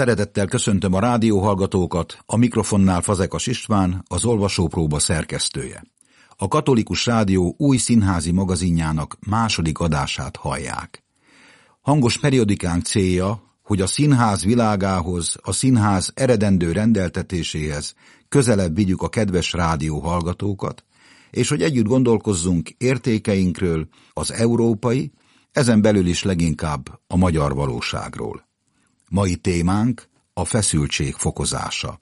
Szeretettel köszöntöm a rádióhallgatókat, a mikrofonnál Fazekas István, az olvasópróba szerkesztője. A Katolikus Rádió új színházi magazinjának második adását hallják. Hangos periodikánk célja, hogy a színház világához, a színház eredendő rendeltetéséhez közelebb vigyük a kedves rádió hallgatókat, és hogy együtt gondolkozzunk értékeinkről, az európai, ezen belül is leginkább a magyar valóságról. Mai témánk a feszültség fokozása.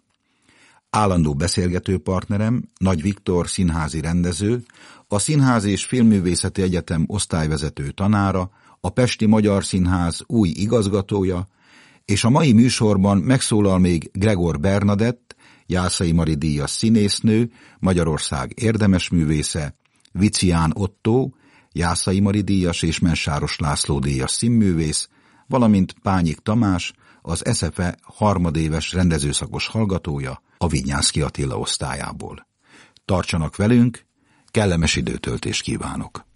Állandó beszélgető partnerem Nagy Viktor színházi rendező, a Színház és Filmművészeti Egyetem osztályvezető tanára, a Pesti Magyar Színház új igazgatója, és a mai műsorban megszólal még Gregor Bernadett, Jászai Mari díjas színésznő, Magyarország érdemes művésze, Vicián Otto, Jászai Mari díjas és Mensáros László díjas színművész, valamint Pányik Tamás, az SFE harmadéves rendezőszakos hallgatója a Vinyánszki Attila osztályából. Tartsanak velünk, kellemes időtöltést kívánok!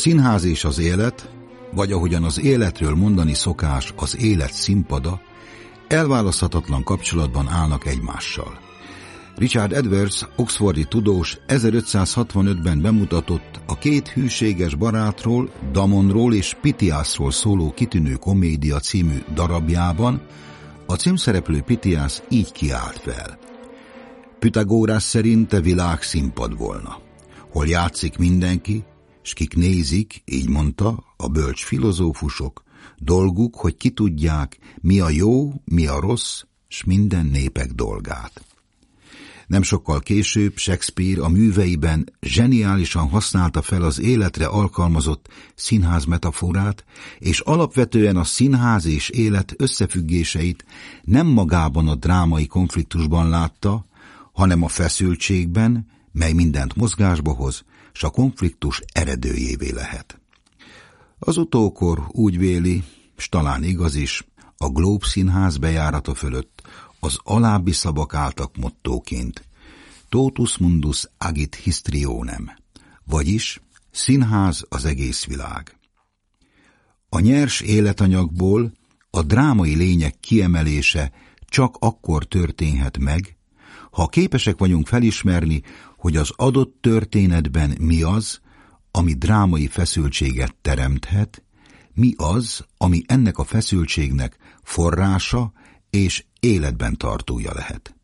Színház és az élet, vagy ahogyan az életről mondani szokás az élet színpada, elválaszthatatlan kapcsolatban állnak egymással. Richard Edwards, oxfordi tudós 1565-ben bemutatott a két hűséges barátról, Damonról és Pitiászról szóló kitűnő komédia című darabjában, a címszereplő Pitiász így kiállt fel. Pythagórás szerint te világ színpad volna. Hol játszik mindenki, s kik nézik, így mondta, a bölcs filozófusok, dolguk, hogy ki tudják, mi a jó, mi a rossz, s minden népek dolgát. Nem sokkal később Shakespeare a műveiben zseniálisan használta fel az életre alkalmazott színház metaforát, és alapvetően a színház és élet összefüggéseit nem magában a drámai konfliktusban látta, hanem a feszültségben, mely mindent mozgásba hoz, s a konfliktus eredőjévé lehet. Az utókor úgy véli, s talán igaz is, a Globe színház bejárata fölött az alábbi szavak álltak mottóként Totus mundus agit histrionem, vagyis színház az egész világ. A nyers életanyagból a drámai lények kiemelése csak akkor történhet meg, ha képesek vagyunk felismerni, hogy az adott történetben mi az, ami drámai feszültséget teremthet, mi az, ami ennek a feszültségnek forrása és életben tartója lehet.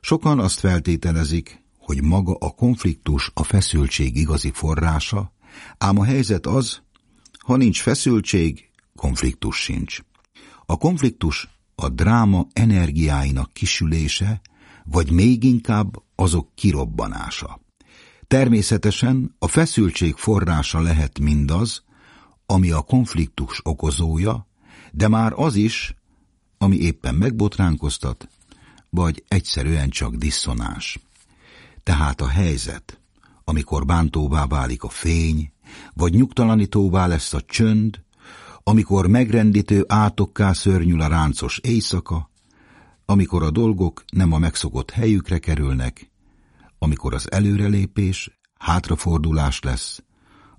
Sokan azt feltételezik, hogy maga a konfliktus a feszültség igazi forrása, ám a helyzet az, ha nincs feszültség, konfliktus sincs. A konfliktus a dráma energiáinak kisülése, vagy még inkább azok kirobbanása. Természetesen a feszültség forrása lehet mindaz, ami a konfliktus okozója, de már az is, ami éppen megbotránkoztat, vagy egyszerűen csak diszonás. Tehát a helyzet, amikor bántóvá válik a fény, vagy nyugtalanítóvá lesz a csönd, amikor megrendítő átokká szörnyül a ráncos éjszaka, amikor a dolgok nem a megszokott helyükre kerülnek, amikor az előrelépés hátrafordulás lesz,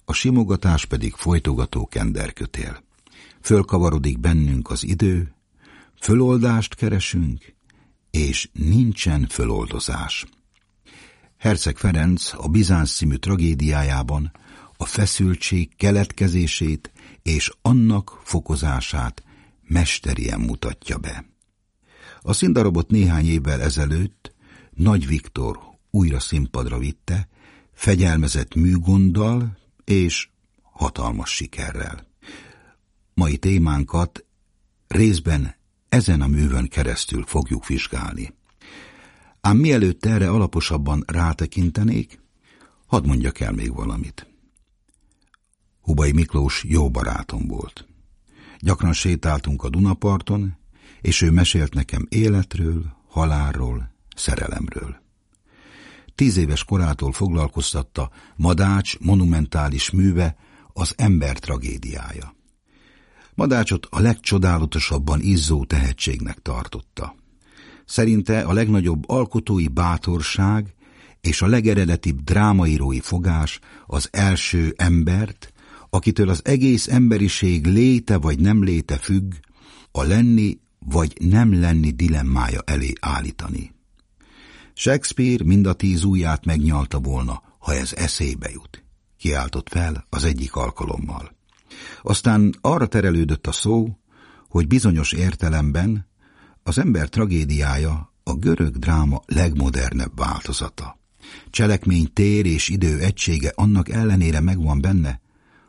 a simogatás pedig folytogató kenderkötél. Fölkavarodik bennünk az idő, föloldást keresünk, és nincsen föloldozás. Herceg Ferenc a Bizánc című tragédiájában a feszültség keletkezését és annak fokozását mesterien mutatja be. A színdarabot néhány évvel ezelőtt Nagy Viktor újra színpadra vitte, fegyelmezett műgonddal és hatalmas sikerrel. Mai témánkat részben ezen a művön keresztül fogjuk vizsgálni. Ám mielőtt erre alaposabban rátekintenék, hadd mondjak el még valamit. Hubai Miklós jó barátom volt. Gyakran sétáltunk a Dunaparton, és ő mesélt nekem életről, halálról, szerelemről. Tíz éves korától foglalkoztatta Madács monumentális műve az ember tragédiája. Madácsot a legcsodálatosabban izzó tehetségnek tartotta. Szerinte a legnagyobb alkotói bátorság és a legeredetibb drámaírói fogás az első embert, akitől az egész emberiség léte vagy nem léte függ, a lenni vagy nem lenni dilemmája elé állítani. Shakespeare mind a tíz ujját megnyalta volna, ha ez eszébe jut. Kiáltott fel az egyik alkalommal. Aztán arra terelődött a szó, hogy bizonyos értelemben az ember tragédiája a görög dráma legmodernebb változata. Cselekmény tér és idő egysége annak ellenére megvan benne,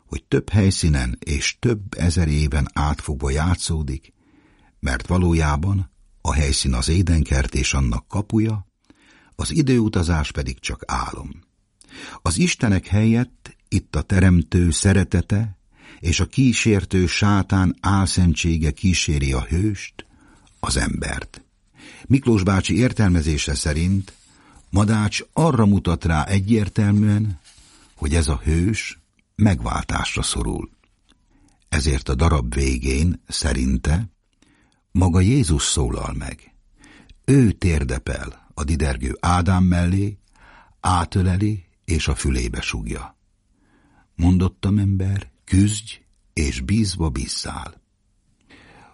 hogy több helyszínen és több ezer éven átfogva játszódik, mert valójában a helyszín az édenkert és annak kapuja, az időutazás pedig csak álom. Az Istenek helyett itt a teremtő szeretete és a kísértő sátán álszentsége kíséri a hőst, az embert. Miklós bácsi értelmezése szerint Madács arra mutat rá egyértelműen, hogy ez a hős megváltásra szorul. Ezért a darab végén szerinte maga Jézus szólal meg. Ő térdepel a didergő Ádám mellé, átöleli és a fülébe sugja. Mondottam ember, küzdj és bízva bízzál.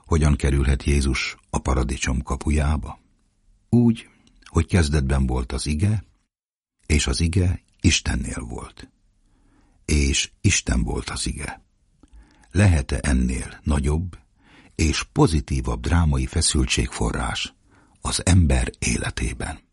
Hogyan kerülhet Jézus a paradicsom kapujába? Úgy, hogy kezdetben volt az ige, és az ige Istennél volt. És Isten volt az ige. Lehet-e ennél nagyobb és pozitívabb drámai feszültségforrás az ember életében?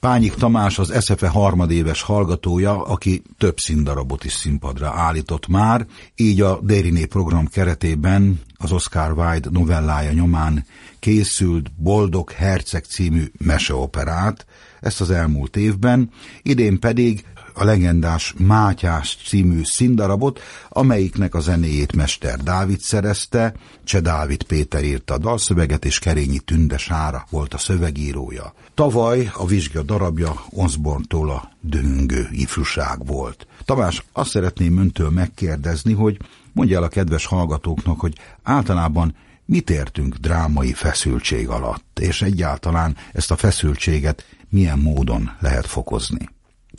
Pányik Tamás az SZFE harmadéves hallgatója, aki több színdarabot is színpadra állított már, így a Dériné program keretében az Oscar Wilde novellája nyomán készült Boldog Herceg című meseoperát, ezt az elmúlt évben, idén pedig a legendás Mátyás című színdarabot, amelyiknek a zenéjét Mester Dávid szerezte, Cse Dávid Péter írta a dalszöveget, és Kerényi Tünde Sára volt a szövegírója. Tavaly a vizsga darabja Osborntól a döngő ifjúság volt. Tamás, azt szeretném öntől megkérdezni, hogy mondja el a kedves hallgatóknak, hogy általában mit értünk drámai feszültség alatt, és egyáltalán ezt a feszültséget milyen módon lehet fokozni.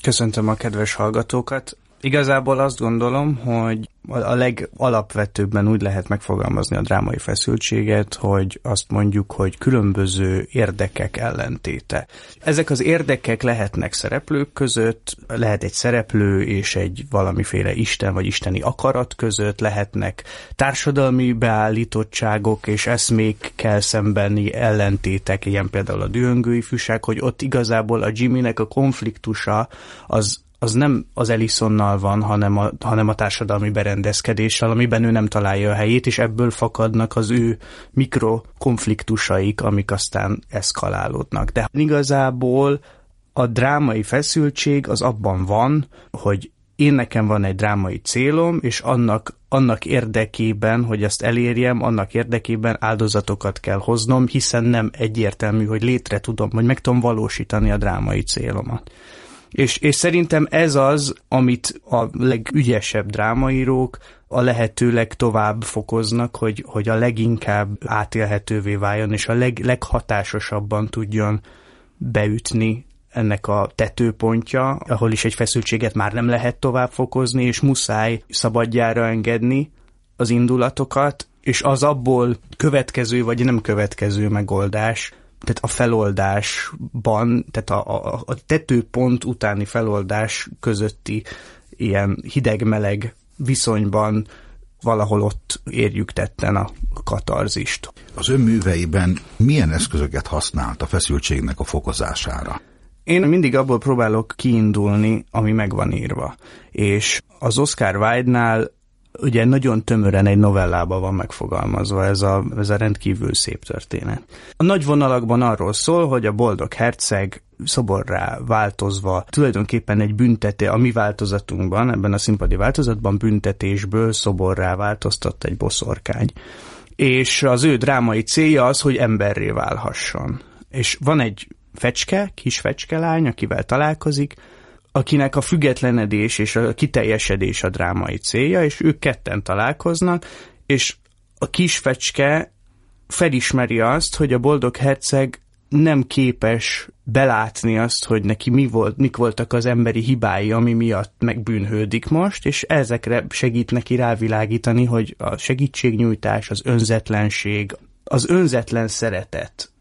Köszöntöm a kedves hallgatókat. Igazából azt gondolom, hogy a legalapvetőbben úgy lehet megfogalmazni a drámai feszültséget, hogy azt mondjuk, hogy különböző érdekek ellentéte. Ezek az érdekek lehetnek szereplők között, lehet egy szereplő és egy valamiféle isten vagy isteni akarat között, lehetnek társadalmi beállítottságok és eszmékkel szembeni ellentétek, ilyen például a dühöngő ifjúság, hogy ott igazából a Jimmynek a konfliktusa az az nem az Ellisonnal van, hanem a, hanem a társadalmi berendezkedéssel, amiben ő nem találja a helyét, és ebből fakadnak az ő mikrokonfliktusaik, amik aztán eszkalálódnak. De igazából a drámai feszültség az abban van, hogy én nekem van egy drámai célom, és annak, annak érdekében, hogy ezt elérjem, annak érdekében áldozatokat kell hoznom, hiszen nem egyértelmű, hogy létre tudom, vagy meg tudom valósítani a drámai célomat. És, és szerintem ez az, amit a legügyesebb drámaírók a lehető legtovább fokoznak, hogy, hogy a leginkább átélhetővé váljon, és a leg, leghatásosabban tudjon beütni ennek a tetőpontja, ahol is egy feszültséget már nem lehet tovább fokozni, és muszáj szabadjára engedni az indulatokat, és az abból következő vagy nem következő megoldás, tehát a feloldásban, tehát a, a, a tetőpont utáni feloldás közötti ilyen hideg-meleg viszonyban valahol ott érjük tetten a katarzist. Az ön műveiben milyen eszközöket használt a feszültségnek a fokozására? Én mindig abból próbálok kiindulni, ami meg van írva. És az Oscar Wilde-nál ugye nagyon tömören egy novellában van megfogalmazva ez a, ez a rendkívül szép történet. A nagy vonalakban arról szól, hogy a boldog herceg szoborrá változva tulajdonképpen egy bünteté, a mi változatunkban, ebben a színpadi változatban büntetésből szoborrá változtatta egy boszorkány. És az ő drámai célja az, hogy emberré válhasson. És van egy fecske, kis fecskelány, akivel találkozik, akinek a függetlenedés és a kiteljesedés a drámai célja, és ők ketten találkoznak, és a kis fecske felismeri azt, hogy a boldog herceg nem képes belátni azt, hogy neki mi volt, mik voltak az emberi hibái, ami miatt megbűnhődik most, és ezekre segít neki rávilágítani, hogy a segítségnyújtás, az önzetlenség, az önzetlen szeretet,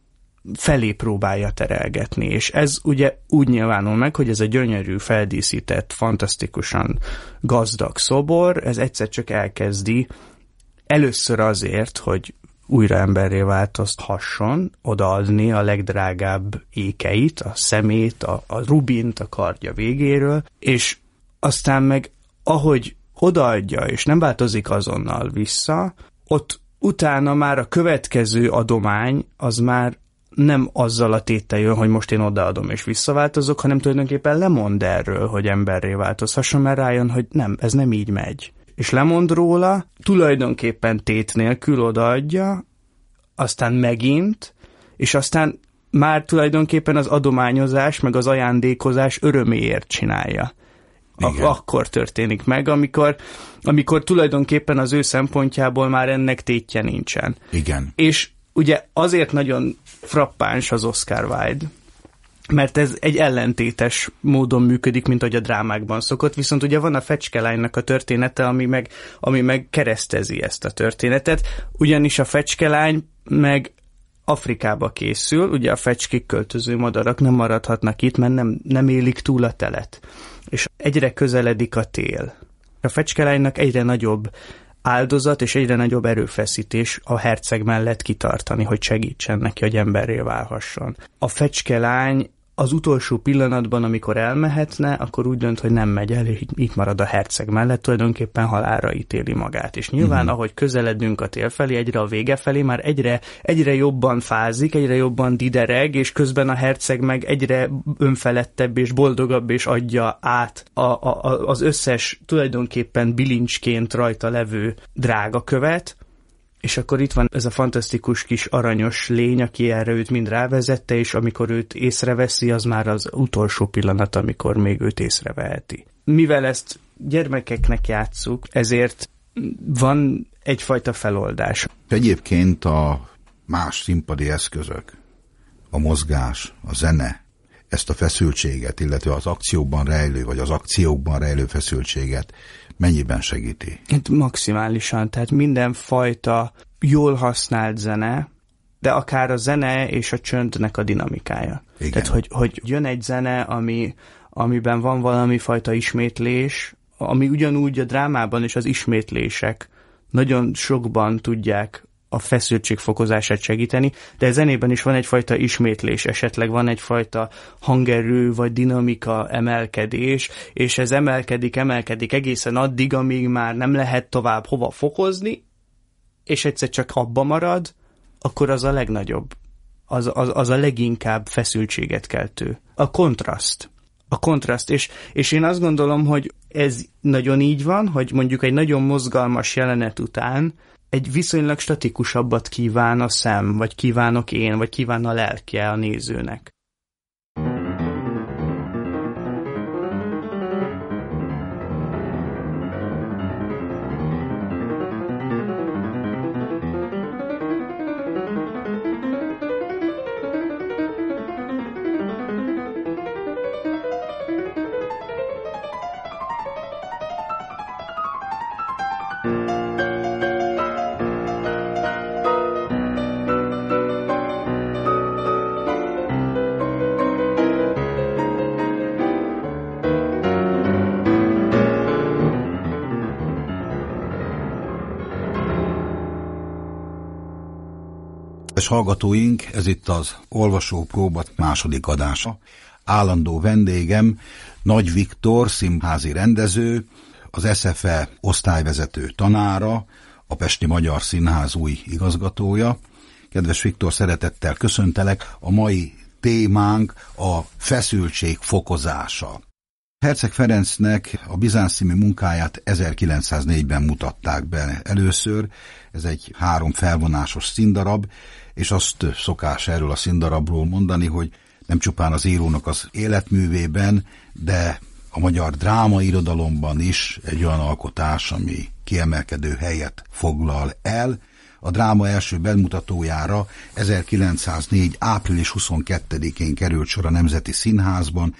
felé próbálja terelgetni, és ez ugye úgy nyilvánul meg, hogy ez a gyönyörű, feldíszített, fantasztikusan gazdag szobor, ez egyszer csak elkezdi először azért, hogy újra emberré változhasson, odaadni a legdrágább ékeit, a szemét, a, a rubint a kardja végéről, és aztán meg ahogy odaadja, és nem változik azonnal vissza, ott utána már a következő adomány az már nem azzal a téttel jön, hogy most én odaadom és visszaváltozok, hanem tulajdonképpen lemond erről, hogy emberré változhasson, mert rájön, hogy nem, ez nem így megy. És lemond róla, tulajdonképpen tét nélkül odaadja, aztán megint, és aztán már tulajdonképpen az adományozás, meg az ajándékozás öröméért csinálja. Igen. Akkor történik meg, amikor, amikor tulajdonképpen az ő szempontjából már ennek tétje nincsen. Igen. És ugye azért nagyon frappáns az Oscar Wilde, mert ez egy ellentétes módon működik, mint ahogy a drámákban szokott, viszont ugye van a fecskelánynak a története, ami meg, ami meg keresztezi ezt a történetet, ugyanis a fecskelány meg Afrikába készül, ugye a fecskék költöző madarak nem maradhatnak itt, mert nem, nem élik túl a telet. És egyre közeledik a tél. A fecskelánynak egyre nagyobb áldozat és egyre nagyobb erőfeszítés a herceg mellett kitartani, hogy segítsen neki, hogy emberré válhasson. A fecske lány az utolsó pillanatban, amikor elmehetne, akkor úgy dönt, hogy nem megy el, és itt marad a herceg mellett, tulajdonképpen halára ítéli magát. És nyilván, uh-huh. ahogy közeledünk a tél felé, egyre a vége felé, már egyre, egyre jobban fázik, egyre jobban didereg, és közben a herceg meg egyre önfelettebb és boldogabb, és adja át a, a, a, az összes tulajdonképpen bilincsként rajta levő drága követ, és akkor itt van ez a fantasztikus kis aranyos lény, aki erre őt mind rávezette, és amikor őt észreveszi, az már az utolsó pillanat, amikor még őt észreveheti. Mivel ezt gyermekeknek játszuk, ezért van egyfajta feloldás. Egyébként a más színpadi eszközök, a mozgás, a zene, ezt a feszültséget, illetve az akciókban rejlő, vagy az akciókban rejlő feszültséget mennyiben segíti? Hát maximálisan, tehát mindenfajta jól használt zene, de akár a zene és a csöndnek a dinamikája. Igen. Tehát, hogy, hogy jön egy zene, ami, amiben van valami fajta ismétlés, ami ugyanúgy a drámában és az ismétlések nagyon sokban tudják a feszültség fokozását segíteni, de zenében is van egyfajta ismétlés, esetleg van egyfajta hangerő vagy dinamika emelkedés, és ez emelkedik, emelkedik egészen addig, amíg már nem lehet tovább hova fokozni, és egyszer csak abba marad, akkor az a legnagyobb, az, az, az a leginkább feszültséget keltő. A kontraszt. A kontraszt, és, és én azt gondolom, hogy ez nagyon így van, hogy mondjuk egy nagyon mozgalmas jelenet után egy viszonylag statikusabbat kíván a szem, vagy kívánok én, vagy kíván a lelke a nézőnek. Hallgatóink, ez itt az Olvasó Próbat második adása. Állandó vendégem Nagy Viktor, színházi rendező, az SFE osztályvezető tanára, a Pesti Magyar Színház új igazgatója. Kedves Viktor, szeretettel köszöntelek. A mai témánk a feszültség fokozása. Herceg Ferencnek a Bizánc című munkáját 1904-ben mutatták be először. Ez egy három felvonásos színdarab, és azt szokás erről a színdarabról mondani, hogy nem csupán az írónak az életművében, de a magyar drámairodalomban is egy olyan alkotás, ami kiemelkedő helyet foglal el. A dráma első bemutatójára 1904. április 22-én került sor a Nemzeti Színházban,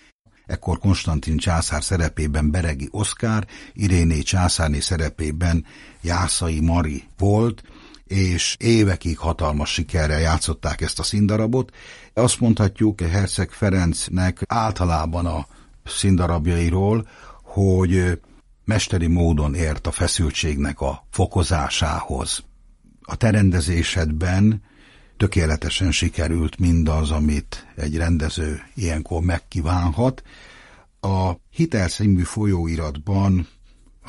ekkor Konstantin császár szerepében Beregi Oszkár, Iréné császárné szerepében Jászai Mari volt, és évekig hatalmas sikerrel játszották ezt a színdarabot. Azt mondhatjuk Herceg Ferencnek általában a színdarabjairól, hogy mesteri módon ért a feszültségnek a fokozásához. A terendezésedben tökéletesen sikerült mindaz, amit egy rendező ilyenkor megkívánhat. A Hitel című folyóiratban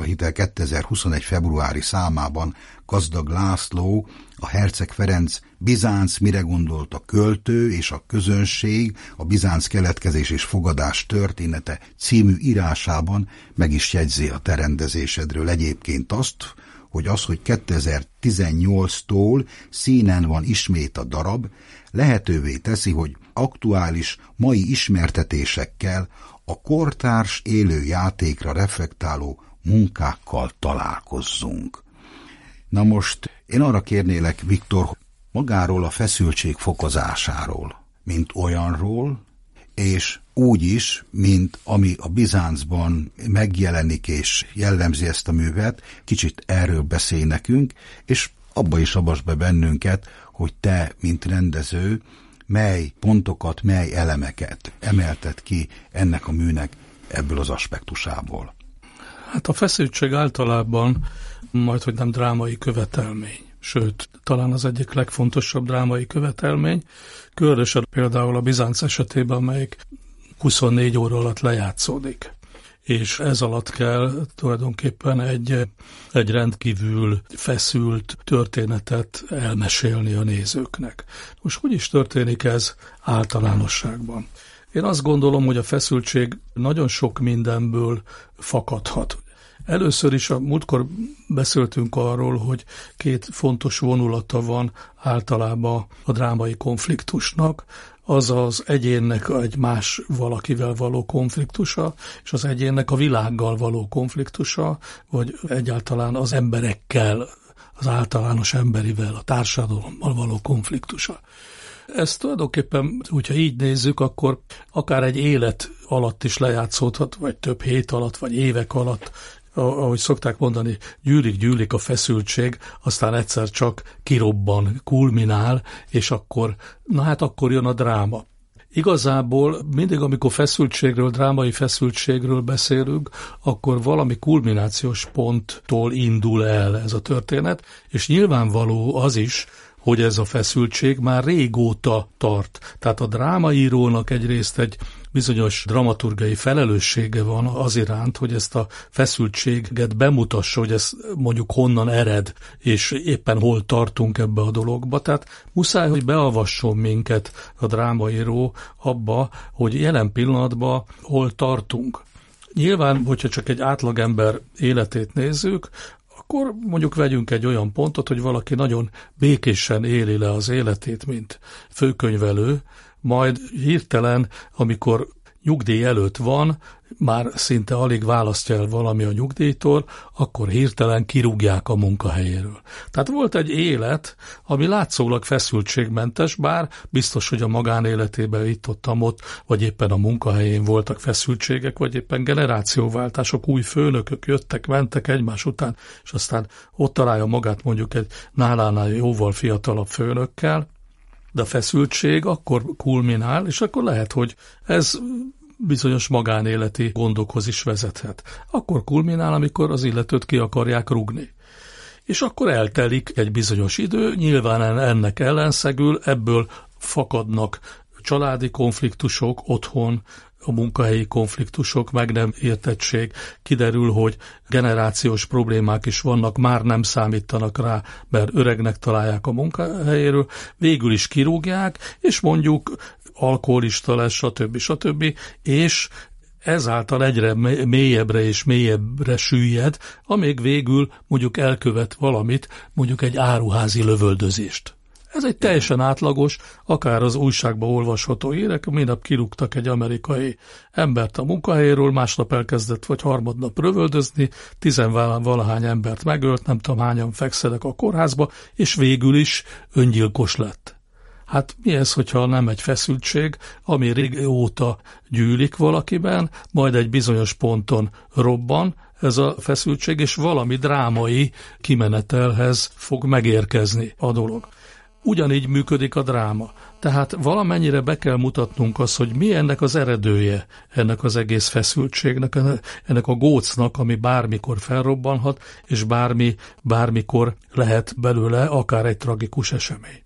a Hitel 2021. februári számában Gazdag László, a Herceg Ferenc Bizánc mire gondolt a költő és a közönség, a Bizánc keletkezés és fogadás története című írásában meg is jegyzi a terendezésedről egyébként azt, hogy az, hogy 2018-tól színen van ismét a darab, lehetővé teszi, hogy aktuális mai ismertetésekkel a kortárs élő játékra reflektáló munkákkal találkozzunk. Na most én arra kérnélek, Viktor, magáról a feszültség fokozásáról, mint olyanról, és úgy is, mint ami a Bizáncban megjelenik és jellemzi ezt a művet, kicsit erről beszélj nekünk, és abba is abas be bennünket, hogy te, mint rendező, mely pontokat, mely elemeket emeltet ki ennek a műnek ebből az aspektusából. Hát a feszültség általában majd, hogy nem drámai követelmény. Sőt, talán az egyik legfontosabb drámai követelmény, különösen például a Bizánc esetében, amelyik 24 óra alatt lejátszódik és ez alatt kell tulajdonképpen egy, egy rendkívül feszült történetet elmesélni a nézőknek. Most hogy is történik ez általánosságban? Én azt gondolom, hogy a feszültség nagyon sok mindenből fakadhat. Először is a múltkor beszéltünk arról, hogy két fontos vonulata van általában a drámai konfliktusnak, az az egyénnek egy más valakivel való konfliktusa, és az egyénnek a világgal való konfliktusa, vagy egyáltalán az emberekkel, az általános emberivel, a társadalommal való konfliktusa. Ezt tulajdonképpen, hogyha így nézzük, akkor akár egy élet alatt is lejátszódhat, vagy több hét alatt, vagy évek alatt, ahogy szokták mondani, gyűlik, gyűlik a feszültség, aztán egyszer csak kirobban, kulminál, és akkor, na hát akkor jön a dráma. Igazából mindig, amikor feszültségről, drámai feszültségről beszélünk, akkor valami kulminációs ponttól indul el ez a történet, és nyilvánvaló az is, hogy ez a feszültség már régóta tart. Tehát a drámaírónak egyrészt egy bizonyos dramaturgai felelőssége van az iránt, hogy ezt a feszültséget bemutassa, hogy ez mondjuk honnan ered, és éppen hol tartunk ebbe a dologba. Tehát muszáj, hogy beavasson minket a drámaíró abba, hogy jelen pillanatban hol tartunk. Nyilván, hogyha csak egy átlagember életét nézzük, akkor mondjuk vegyünk egy olyan pontot, hogy valaki nagyon békésen éli le az életét, mint főkönyvelő, majd hirtelen, amikor nyugdíj előtt van, már szinte alig választja el valami a nyugdíjtól, akkor hirtelen kirúgják a munkahelyéről. Tehát volt egy élet, ami látszólag feszültségmentes, bár biztos, hogy a magánéletében itt ott, ott vagy éppen a munkahelyén voltak feszültségek, vagy éppen generációváltások, új főnökök jöttek, mentek egymás után, és aztán ott találja magát mondjuk egy nálánál jóval fiatalabb főnökkel, de a feszültség akkor kulminál, és akkor lehet, hogy ez bizonyos magánéleti gondokhoz is vezethet. Akkor kulminál, amikor az illetőt ki akarják rugni. És akkor eltelik egy bizonyos idő, nyilván ennek ellenszegül, ebből fakadnak családi konfliktusok otthon, a munkahelyi konfliktusok, meg nem értettség, kiderül, hogy generációs problémák is vannak, már nem számítanak rá, mert öregnek találják a munkahelyéről, végül is kirúgják, és mondjuk alkoholista lesz, stb. stb. és ezáltal egyre mélyebbre és mélyebbre süllyed, amíg végül mondjuk elkövet valamit, mondjuk egy áruházi lövöldözést. Ez egy teljesen átlagos, akár az újságban olvasható érek, minap kirúgtak egy amerikai embert a munkahelyéről, másnap elkezdett vagy harmadnap rövöldözni, tizenvalahány embert megölt, nem tudom hányan fekszedek a kórházba, és végül is öngyilkos lett. Hát mi ez, hogyha nem egy feszültség, ami régóta gyűlik valakiben, majd egy bizonyos ponton robban, ez a feszültség, és valami drámai kimenetelhez fog megérkezni a dolog. Ugyanígy működik a dráma. Tehát valamennyire be kell mutatnunk azt, hogy mi ennek az eredője, ennek az egész feszültségnek, ennek a gócnak, ami bármikor felrobbanhat, és bármi, bármikor lehet belőle akár egy tragikus esemény.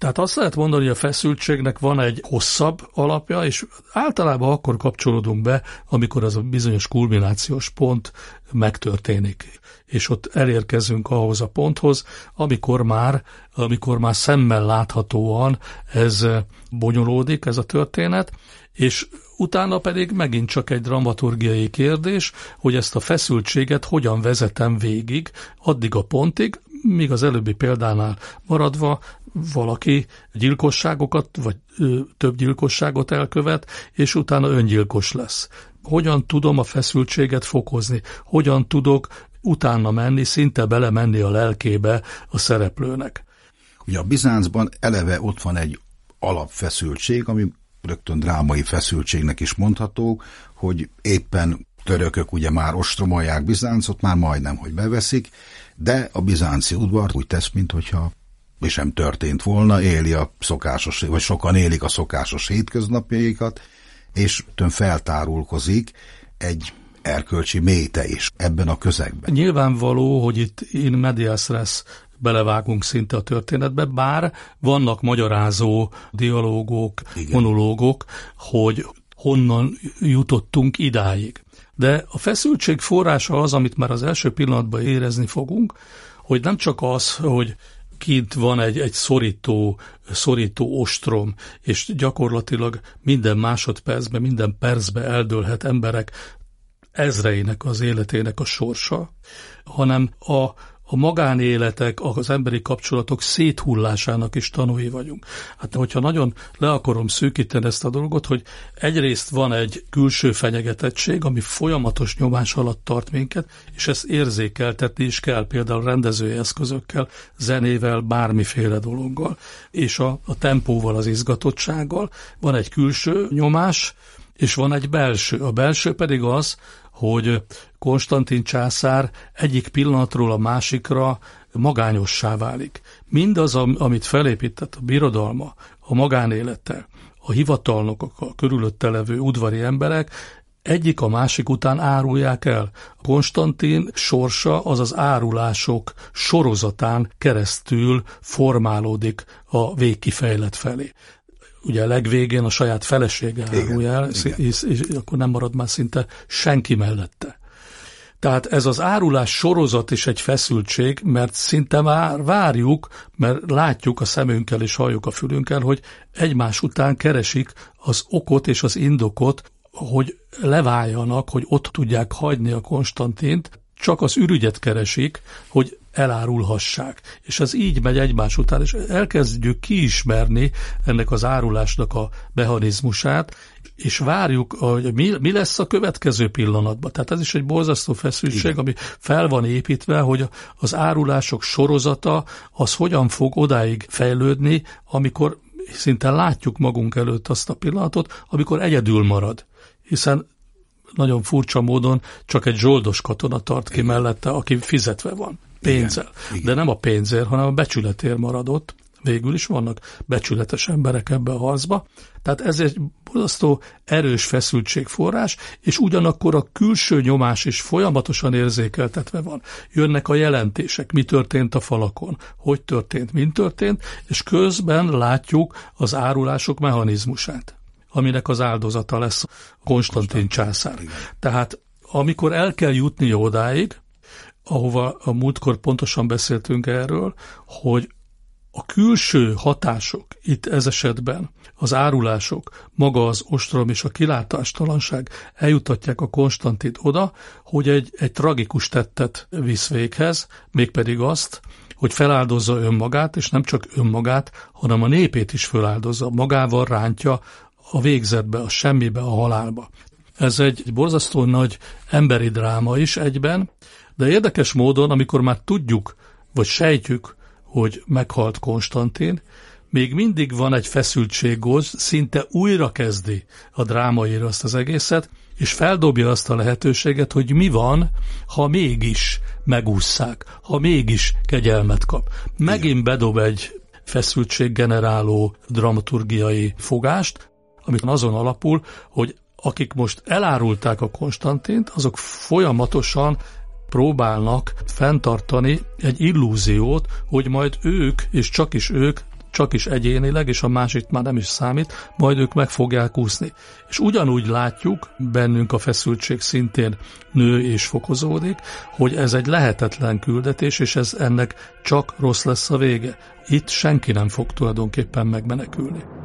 Tehát azt lehet mondani, hogy a feszültségnek van egy hosszabb alapja, és általában akkor kapcsolódunk be, amikor az a bizonyos kulminációs pont megtörténik. És ott elérkezünk ahhoz a ponthoz, amikor már, amikor már szemmel láthatóan ez bonyolódik, ez a történet, és utána pedig megint csak egy dramaturgiai kérdés, hogy ezt a feszültséget hogyan vezetem végig, addig a pontig, míg az előbbi példánál maradva valaki gyilkosságokat, vagy ö, több gyilkosságot elkövet, és utána öngyilkos lesz. Hogyan tudom a feszültséget fokozni? Hogyan tudok utána menni, szinte belemenni a lelkébe a szereplőnek? Ugye a Bizáncban eleve ott van egy alapfeszültség, ami rögtön drámai feszültségnek is mondható, hogy éppen törökök ugye már ostromolják Bizáncot, már majdnem, hogy beveszik, de a bizánci udvar úgy tesz, mintha mi sem történt volna, éli a szokásos, vagy sokan élik a szokásos hétköznapjaikat, és tön feltárulkozik egy erkölcsi méte is ebben a közegben. Nyilvánvaló, hogy itt in medias res belevágunk szinte a történetbe, bár vannak magyarázó dialógok, Igen. monológok, hogy honnan jutottunk idáig. De a feszültség forrása az, amit már az első pillanatban érezni fogunk, hogy nem csak az, hogy kint van egy, egy szorító, szorító ostrom, és gyakorlatilag minden másodpercben, minden percben eldőlhet emberek ezreinek az életének a sorsa, hanem a, a magánéletek, az emberi kapcsolatok széthullásának is tanúi vagyunk. Hát hogyha nagyon le akarom szűkíteni ezt a dolgot, hogy egyrészt van egy külső fenyegetettség, ami folyamatos nyomás alatt tart minket, és ezt érzékeltetni is kell, például rendezői eszközökkel, zenével, bármiféle dologgal, és a, a tempóval, az izgatottsággal. Van egy külső nyomás, és van egy belső. A belső pedig az, hogy Konstantin császár egyik pillanatról a másikra magányossá válik. mindaz, amit felépített a birodalma, a magánélete, a hivatalnokok, a körülötte levő udvari emberek, egyik a másik után árulják el. Konstantin sorsa az az árulások sorozatán keresztül formálódik a végkifejlet felé. Ugye a legvégén a saját felesége árulja el, és, és, akkor nem marad már szinte senki mellette. Tehát ez az árulás sorozat is egy feszültség, mert szinte már várjuk, mert látjuk a szemünkkel és halljuk a fülünkkel, hogy egymás után keresik az okot és az indokot, hogy leváljanak, hogy ott tudják hagyni a Konstantint, csak az ürügyet keresik, hogy elárulhassák. És ez így megy egymás után, és elkezdjük kiismerni ennek az árulásnak a mechanizmusát, és várjuk, hogy mi, mi lesz a következő pillanatban. Tehát ez is egy borzasztó feszültség, Igen. ami fel van építve, hogy az árulások sorozata az hogyan fog odáig fejlődni, amikor szinte látjuk magunk előtt azt a pillanatot, amikor egyedül marad. Hiszen nagyon furcsa módon csak egy zsoldos katona tart ki mellette, aki fizetve van pénzzel. Igen, igen. De nem a pénzért, hanem a becsületért maradott. Végül is vannak becsületes emberek ebbe a harcba. Tehát ez egy borzasztó erős feszültségforrás, és ugyanakkor a külső nyomás is folyamatosan érzékeltetve van. Jönnek a jelentések, mi történt a falakon, hogy történt, mint történt, és közben látjuk az árulások mechanizmusát aminek az áldozata lesz Konstantin császár. Tehát amikor el kell jutni odáig, ahova a múltkor pontosan beszéltünk erről, hogy a külső hatások itt ez esetben, az árulások, maga az ostrom és a kilátástalanság eljutatják a Konstantit oda, hogy egy, egy tragikus tettet visz véghez, mégpedig azt, hogy feláldozza önmagát, és nem csak önmagát, hanem a népét is feláldozza, magával rántja a végzetbe, a semmibe, a halálba. Ez egy, egy borzasztó nagy emberi dráma is egyben, de érdekes módon, amikor már tudjuk, vagy sejtjük, hogy meghalt Konstantin, még mindig van egy feszültséggoz, szinte újra kezdi a drámaira azt az egészet, és feldobja azt a lehetőséget, hogy mi van, ha mégis megússzák, ha mégis kegyelmet kap. Megint bedob egy feszültséggeneráló dramaturgiai fogást, amit azon alapul, hogy akik most elárulták a Konstantint, azok folyamatosan próbálnak fenntartani egy illúziót, hogy majd ők, és csak is ők csak is egyénileg, és a másik már nem is számít, majd ők meg fogják úszni. És ugyanúgy látjuk, bennünk a feszültség szintén nő és fokozódik, hogy ez egy lehetetlen küldetés, és ez ennek csak rossz lesz a vége. Itt senki nem fog tulajdonképpen megmenekülni.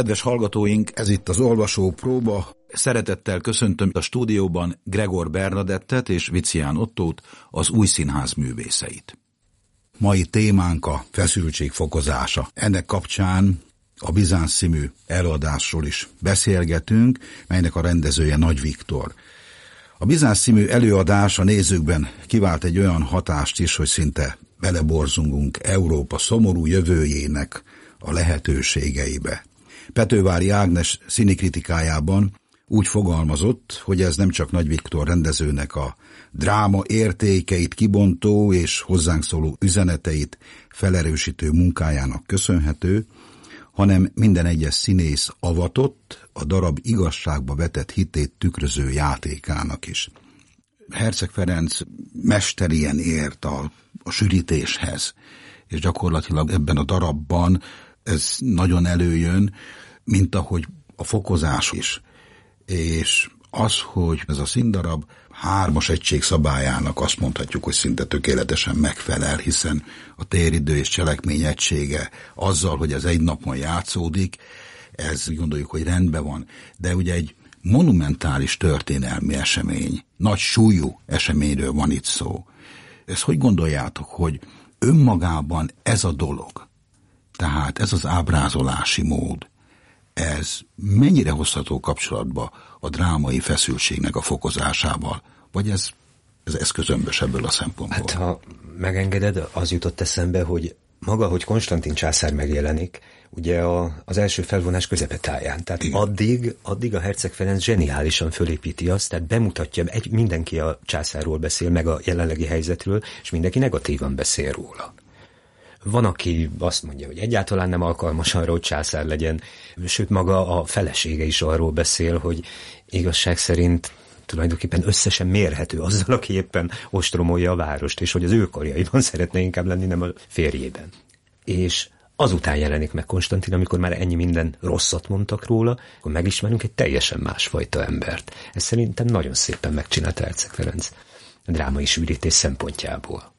Kedves hallgatóink, ez itt az olvasó próba. Szeretettel köszöntöm a stúdióban Gregor Bernadettet és Vicián Ottót, az új színház művészeit. Mai témánk a feszültség fokozása. Ennek kapcsán a Bizánsz színű előadásról is beszélgetünk, melynek a rendezője Nagy Viktor. A Bizánsz színű előadás a nézőkben kivált egy olyan hatást is, hogy szinte beleborzungunk Európa szomorú jövőjének a lehetőségeibe. Petővári Ágnes színikritikájában úgy fogalmazott, hogy ez nem csak Nagy Viktor rendezőnek a dráma értékeit kibontó és hozzánk szóló üzeneteit felerősítő munkájának köszönhető, hanem minden egyes színész avatott, a darab igazságba vetett hitét tükröző játékának is. Herceg Ferenc mesterien ért a, a sűrítéshez, és gyakorlatilag ebben a darabban ez nagyon előjön, mint ahogy a fokozás is. És az, hogy ez a színdarab hármas egység szabályának azt mondhatjuk, hogy szinte tökéletesen megfelel, hiszen a téridő és cselekmény egysége azzal, hogy ez egy napon játszódik, ez gondoljuk, hogy rendben van. De ugye egy monumentális történelmi esemény, nagy súlyú eseményről van itt szó. Ezt hogy gondoljátok, hogy önmagában ez a dolog, tehát ez az ábrázolási mód, ez mennyire hozható kapcsolatba a drámai feszültségnek a fokozásával, vagy ez, ez, ez közömbös ebből a szempontból? Hát ha megengeded, az jutott eszembe, hogy maga, hogy Konstantin császár megjelenik, ugye a, az első felvonás közepetáján. Tehát Igen. addig, addig a Herceg Ferenc zseniálisan fölépíti azt, tehát bemutatja, egy, mindenki a császárról beszél, meg a jelenlegi helyzetről, és mindenki negatívan beszél róla. Van, aki azt mondja, hogy egyáltalán nem alkalmas arra, hogy császár legyen, sőt maga a felesége is arról beszél, hogy igazság szerint tulajdonképpen összesen mérhető azzal, aki éppen ostromolja a várost, és hogy az ő karjaiban szeretne inkább lenni, nem a férjében. És azután jelenik meg Konstantin, amikor már ennyi minden rosszat mondtak róla, akkor megismerünk egy teljesen másfajta embert. Ez szerintem nagyon szépen megcsinálta Herceg Ferenc drámai sűrítés szempontjából.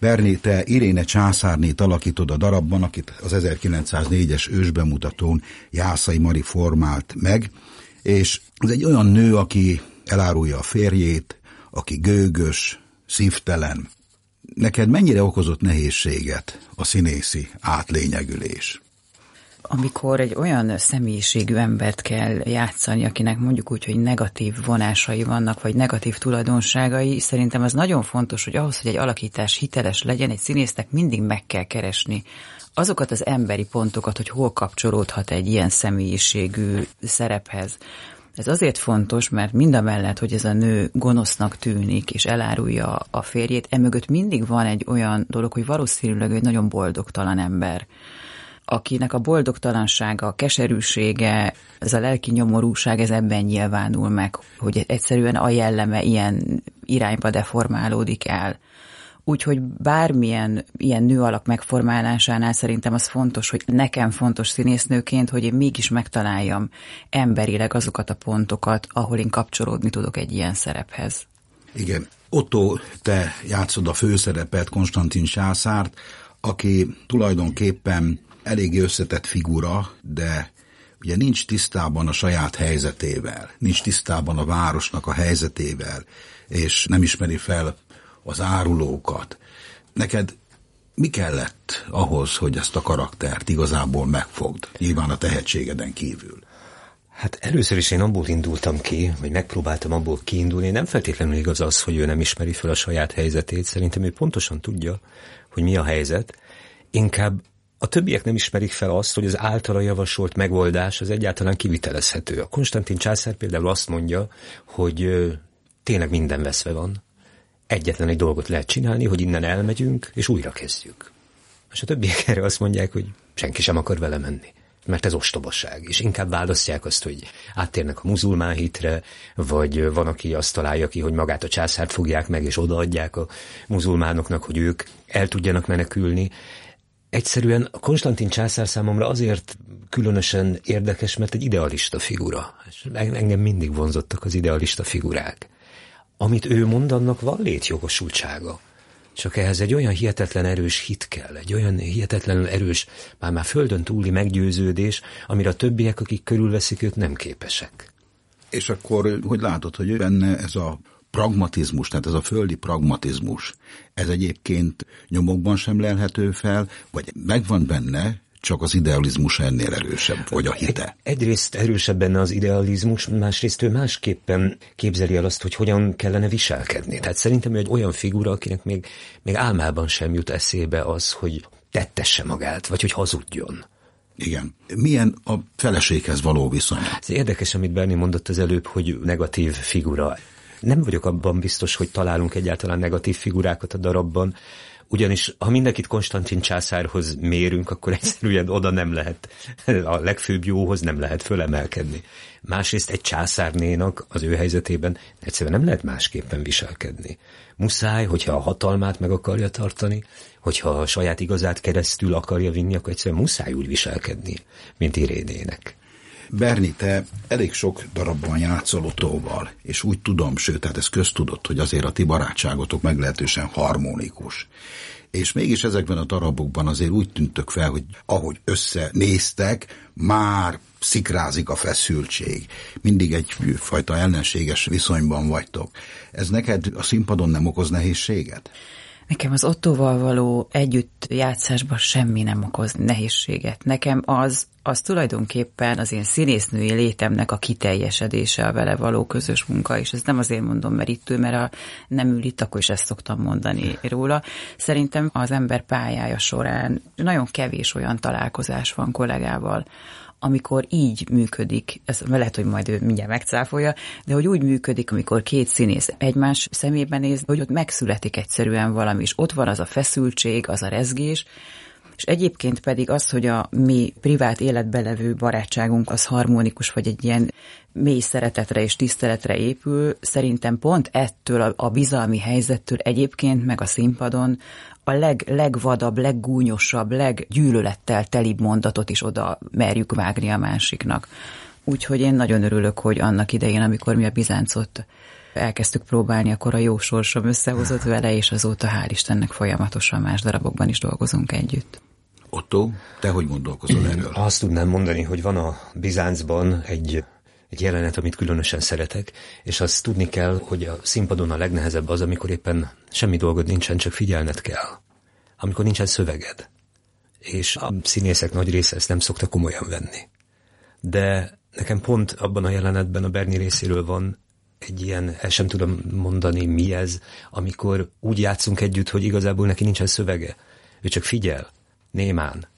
Berni, te Iréne császárnét alakítod a darabban, akit az 1904-es ősbemutatón Jászai Mari formált meg, és ez egy olyan nő, aki elárulja a férjét, aki gőgös, szívtelen. Neked mennyire okozott nehézséget a színészi átlényegülés? Amikor egy olyan személyiségű embert kell játszani, akinek mondjuk úgy, hogy negatív vonásai vannak, vagy negatív tulajdonságai, szerintem az nagyon fontos, hogy ahhoz, hogy egy alakítás hiteles legyen, egy színésznek mindig meg kell keresni azokat az emberi pontokat, hogy hol kapcsolódhat egy ilyen személyiségű szerephez. Ez azért fontos, mert mind a mellett, hogy ez a nő gonosznak tűnik, és elárulja a férjét, emögött mindig van egy olyan dolog, hogy valószínűleg egy nagyon boldogtalan ember akinek a boldogtalansága, a keserűsége, ez a lelki nyomorúság, ez ebben nyilvánul meg, hogy egyszerűen a jelleme ilyen irányba deformálódik el. Úgyhogy bármilyen ilyen nő alak megformálásánál szerintem az fontos, hogy nekem fontos színésznőként, hogy én mégis megtaláljam emberileg azokat a pontokat, ahol én kapcsolódni tudok egy ilyen szerephez. Igen. Otto, te játszod a főszerepet, Konstantin Sászárt, aki tulajdonképpen elég összetett figura, de ugye nincs tisztában a saját helyzetével, nincs tisztában a városnak a helyzetével, és nem ismeri fel az árulókat. Neked mi kellett ahhoz, hogy ezt a karaktert igazából megfogd, nyilván a tehetségeden kívül? Hát először is én abból indultam ki, vagy megpróbáltam abból kiindulni. Nem feltétlenül igaz az, hogy ő nem ismeri fel a saját helyzetét. Szerintem ő pontosan tudja, hogy mi a helyzet. Inkább a többiek nem ismerik fel azt, hogy az általa javasolt megoldás az egyáltalán kivitelezhető. A Konstantin császár például azt mondja, hogy tényleg minden veszve van. Egyetlen egy dolgot lehet csinálni, hogy innen elmegyünk, és újra kezdjük. És a többiek erre azt mondják, hogy senki sem akar vele menni mert ez ostobaság, és inkább választják azt, hogy áttérnek a muzulmán hitre, vagy van, aki azt találja ki, hogy magát a császárt fogják meg, és odaadják a muzulmánoknak, hogy ők el tudjanak menekülni egyszerűen a Konstantin császár számomra azért különösen érdekes, mert egy idealista figura. És engem mindig vonzottak az idealista figurák. Amit ő mond, annak van létjogosultsága. Csak ehhez egy olyan hihetetlen erős hit kell, egy olyan hihetetlenül erős, már már földön túli meggyőződés, amire a többiek, akik körülveszik őt, nem képesek. És akkor, hogy látod, hogy benne ez a pragmatizmus, tehát ez a földi pragmatizmus, ez egyébként nyomokban sem lelhető fel, vagy megvan benne, csak az idealizmus ennél erősebb, vagy a hite. Egyrészt erősebb benne az idealizmus, másrészt ő másképpen képzeli el azt, hogy hogyan kellene viselkedni. Tehát szerintem ő egy olyan figura, akinek még, még álmában sem jut eszébe az, hogy tettesse magát, vagy hogy hazudjon. Igen. Milyen a feleséghez való viszony? Ez érdekes, amit Berni mondott az előbb, hogy negatív figura. Nem vagyok abban biztos, hogy találunk egyáltalán negatív figurákat a darabban, ugyanis ha mindenkit Konstantin császárhoz mérünk, akkor egyszerűen oda nem lehet, a legfőbb jóhoz nem lehet fölemelkedni. Másrészt egy császárnénak az ő helyzetében egyszerűen nem lehet másképpen viselkedni. Muszáj, hogyha a hatalmát meg akarja tartani, hogyha a saját igazát keresztül akarja vinni, akkor egyszerűen muszáj úgy viselkedni, mint Irénének. Berni, te elég sok darabban játszol Otóval, és úgy tudom, sőt, tehát ez köztudott, hogy azért a ti barátságotok meglehetősen harmonikus. És mégis ezekben a darabokban azért úgy tűntök fel, hogy ahogy összenéztek, már szikrázik a feszültség. Mindig egyfajta ellenséges viszonyban vagytok. Ez neked a színpadon nem okoz nehézséget? Nekem az Ottóval való együtt játszásban semmi nem okoz nehézséget. Nekem az, az tulajdonképpen az én színésznői létemnek a kiteljesedése a vele való közös munka, és ez nem azért mondom, mert itt ő, mert a nem ül itt, akkor is ezt szoktam mondani róla. Szerintem az ember pályája során nagyon kevés olyan találkozás van kollégával, amikor így működik, ez lehet, hogy majd ő mindjárt megcáfolja, de hogy úgy működik, amikor két színész egymás szemében néz, hogy ott megszületik egyszerűen valami, és ott van az a feszültség, az a rezgés, és egyébként pedig az, hogy a mi privát életbe levő barátságunk az harmonikus, vagy egy ilyen mély szeretetre és tiszteletre épül, szerintem pont ettől a, a bizalmi helyzettől egyébként, meg a színpadon a leg, legvadabb, leggúnyosabb, leggyűlölettel telibb mondatot is oda merjük vágni a másiknak. Úgyhogy én nagyon örülök, hogy annak idején, amikor mi a Bizáncot elkezdtük próbálni, akkor a jó sorsom összehozott vele, és azóta hál' Istennek folyamatosan más darabokban is dolgozunk együtt. Otto, te hogy gondolkozol erről? Azt tudnám mondani, hogy van a Bizáncban egy egy jelenet, amit különösen szeretek, és azt tudni kell, hogy a színpadon a legnehezebb az, amikor éppen semmi dolgod nincsen, csak figyelned kell. Amikor nincsen szöveged. És a színészek nagy része ezt nem szokta komolyan venni. De nekem pont abban a jelenetben a Berni részéről van egy ilyen, el sem tudom mondani mi ez, amikor úgy játszunk együtt, hogy igazából neki nincsen szövege. Ő csak figyel, némán,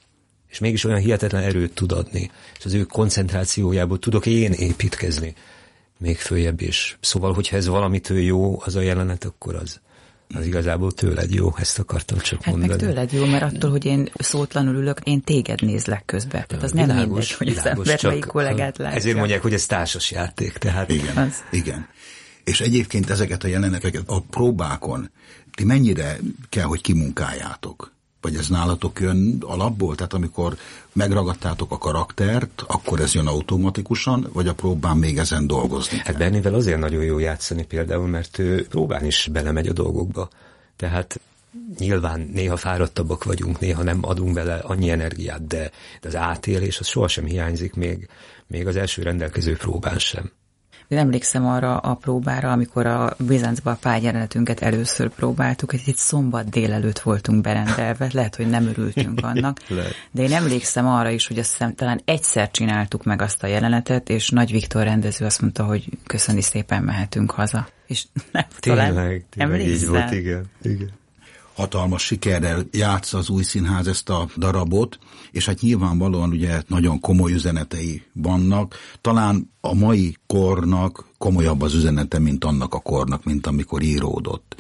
és mégis olyan hihetetlen erőt tud adni, és az ő koncentrációjából tudok én építkezni még följebb is. Szóval, hogyha ez valamitől jó, az a jelenet, akkor az, az igazából tőled jó, ezt akartam csak hát mondani. meg tőled jó, mert attól, hogy én szótlanul ülök, én téged nézlek közben. Tehát az világos, nem mindegy, hogy világos, az ember melyik kollégát látja. Ezért mondják, hogy ez társas játék. Tehát... Igen, az. igen. És egyébként ezeket a jeleneteket a próbákon ti mennyire kell, hogy kimunkáljátok? Vagy ez nálatok jön alapból? Tehát amikor megragadtátok a karaktert, akkor ez jön automatikusan, vagy a próbán még ezen dolgozni Hát Bernivel azért nagyon jó játszani például, mert ő próbán is belemegy a dolgokba. Tehát nyilván néha fáradtabbak vagyunk, néha nem adunk bele annyi energiát, de, de az átélés az sohasem hiányzik még, még az első rendelkező próbán sem. Én emlékszem arra a próbára, amikor a Bizáncba a pályájelenetünket először próbáltuk, itt szombat délelőtt voltunk berendelve, lehet, hogy nem örültünk annak, de én emlékszem arra is, hogy azt hiszem, talán egyszer csináltuk meg azt a jelenetet, és Nagy Viktor rendező azt mondta, hogy köszöni szépen mehetünk haza. És nem, tényleg, talán tényleg így volt, igen, igen hatalmas sikerrel játsz az új színház ezt a darabot, és hát nyilvánvalóan ugye nagyon komoly üzenetei vannak. Talán a mai kornak komolyabb az üzenete, mint annak a kornak, mint amikor íródott.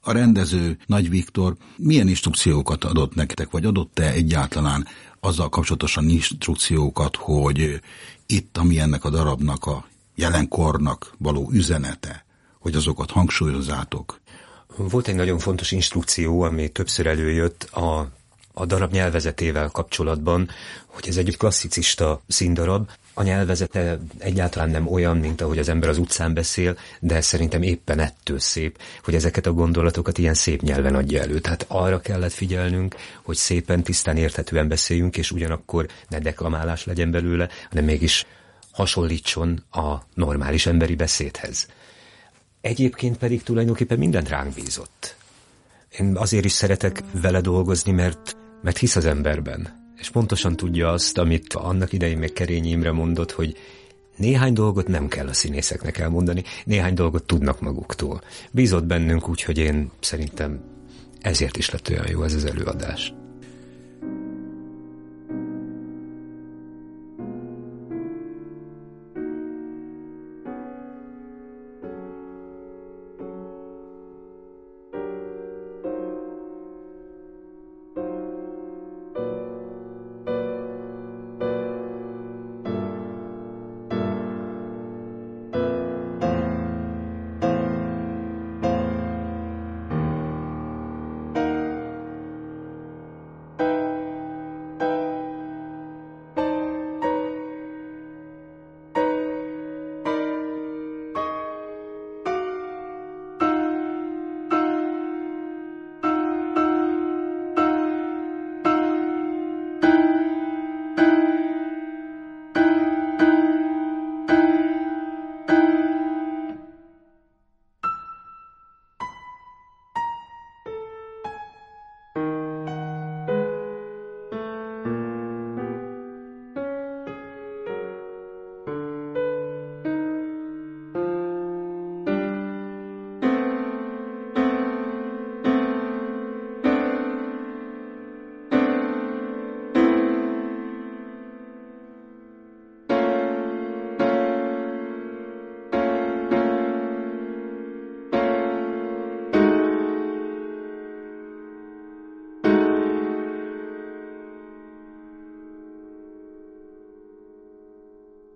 A rendező Nagy Viktor milyen instrukciókat adott nektek, vagy adott-e egyáltalán azzal kapcsolatosan instrukciókat, hogy itt, ami ennek a darabnak a jelenkornak való üzenete, hogy azokat hangsúlyozzátok? Volt egy nagyon fontos instrukció, ami többször előjött a, a darab nyelvezetével kapcsolatban, hogy ez egy klasszicista színdarab, a nyelvezete egyáltalán nem olyan, mint ahogy az ember az utcán beszél, de szerintem éppen ettől szép, hogy ezeket a gondolatokat ilyen szép nyelven adja elő. Tehát arra kellett figyelnünk, hogy szépen, tisztán érthetően beszéljünk, és ugyanakkor ne deklamálás legyen belőle, hanem mégis hasonlítson a normális emberi beszédhez. Egyébként pedig tulajdonképpen mindent ránk bízott. Én azért is szeretek vele dolgozni, mert, mert hisz az emberben és pontosan tudja azt, amit annak idején meg Kerény Imre mondott, hogy néhány dolgot nem kell a színészeknek elmondani, néhány dolgot tudnak maguktól. Bízott bennünk úgy, hogy én szerintem ezért is lett olyan jó ez az előadás.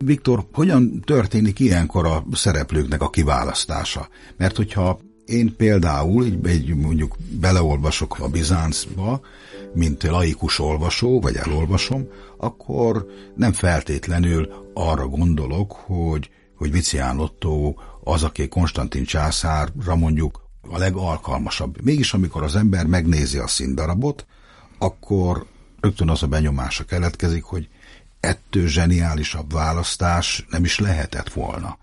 Viktor, hogyan történik ilyenkor a szereplőknek a kiválasztása? Mert hogyha én például egy, mondjuk beleolvasok a Bizáncba, mint laikus olvasó, vagy elolvasom, akkor nem feltétlenül arra gondolok, hogy, hogy Vicián Lotto az, aki Konstantin császárra mondjuk a legalkalmasabb. Mégis amikor az ember megnézi a színdarabot, akkor rögtön az a benyomása keletkezik, hogy ettől zseniálisabb választás nem is lehetett volna.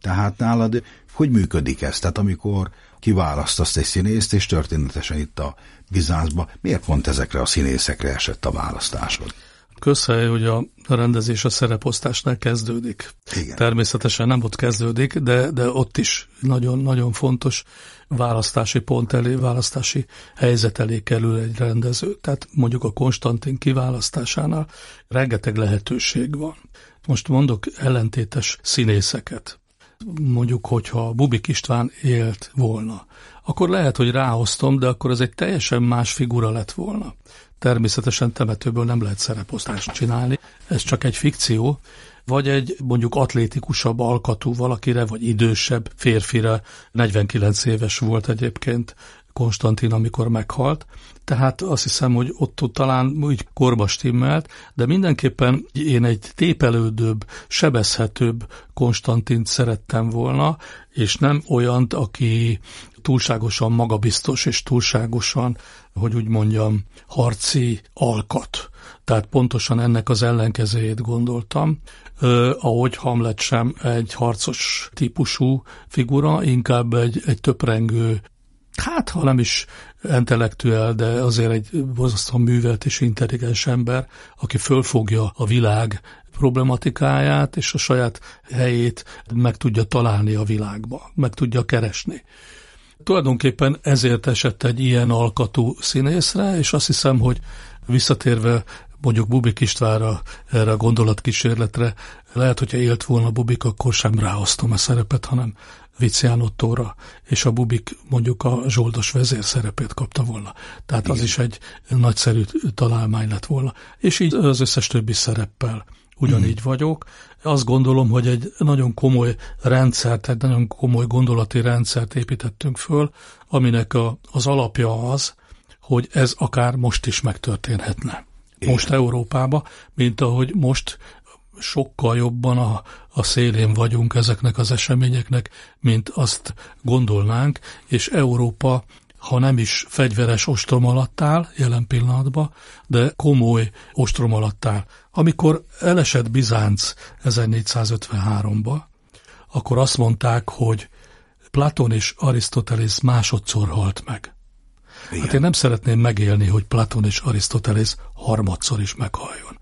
Tehát nálad hogy működik ez? Tehát amikor kiválasztasz egy színészt, és történetesen itt a Bizáncba, miért pont ezekre a színészekre esett a választásod? Közhely, hogy a rendezés a szereposztásnál kezdődik. Igen. Természetesen nem ott kezdődik, de, de ott is nagyon-nagyon fontos választási pont elé, választási helyzet elé kerül egy rendező. Tehát mondjuk a Konstantin kiválasztásánál rengeteg lehetőség van. Most mondok ellentétes színészeket. Mondjuk, hogyha Bubik István élt volna, akkor lehet, hogy ráhoztom, de akkor ez egy teljesen más figura lett volna. Természetesen temetőből nem lehet szereposztást csinálni, ez csak egy fikció, vagy egy mondjuk atlétikusabb alkatú valakire, vagy idősebb férfire, 49 éves volt egyébként Konstantin, amikor meghalt. Tehát azt hiszem, hogy ott talán úgy korba stimmelt, de mindenképpen én egy tépelődőbb, sebezhetőbb Konstantint szerettem volna, és nem olyant, aki túlságosan magabiztos és túlságosan, hogy úgy mondjam, harci alkat. Tehát pontosan ennek az ellenkezőjét gondoltam, ahogy Hamlet sem egy harcos típusú figura, inkább egy, egy töprengő, hát ha nem is intellektuel, de azért egy borzasztóan művelt és intelligens ember, aki fölfogja a világ problematikáját, és a saját helyét meg tudja találni a világba, meg tudja keresni. Tulajdonképpen ezért esett egy ilyen alkatú színészre, és azt hiszem, hogy visszatérve mondjuk Bubik Istvánra, erre a gondolatkísérletre, lehet, hogyha élt volna Bubik, akkor sem ráhoztam a szerepet, hanem Vicián Ottóra, és a Bubik mondjuk a zsoldos vezér szerepét kapta volna. Tehát Igen. az is egy nagyszerű találmány lett volna. És így az összes többi szereppel ugyanígy mm. vagyok. Azt gondolom, hogy egy nagyon komoly rendszert, egy nagyon komoly gondolati rendszert építettünk föl, aminek a, az alapja az, hogy ez akár most is megtörténhet. Most Európába, mint ahogy most sokkal jobban a, a szélén vagyunk ezeknek az eseményeknek, mint azt gondolnánk, és Európa ha nem is fegyveres ostrom alatt áll jelen pillanatban, de komoly ostrom alatt áll. Amikor elesett Bizánc 1453-ba, akkor azt mondták, hogy Platon és Arisztotelész másodszor halt meg. Igen. Hát én nem szeretném megélni, hogy Platon és Arisztotelész harmadszor is meghaljon.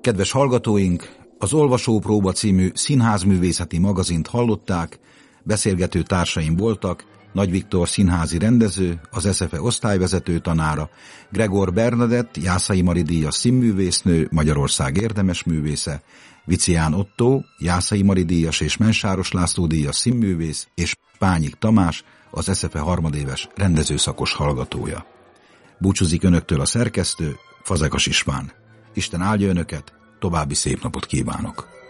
Kedves hallgatóink, az Olvasópróba című színházművészeti magazint hallották, beszélgető társaim voltak, Nagy Viktor színházi rendező, az SZFE osztályvezető tanára, Gregor Bernadett, Jászai Mari díjas színművésznő, Magyarország érdemes művésze, Vicián Otto, Jászai Mari díjas és Mensáros László díjas színművész, és Pányik Tamás, az SZFE harmadéves rendezőszakos hallgatója. Búcsúzik önöktől a szerkesztő, Fazekas István. Isten áldja önöket, további szép napot kívánok!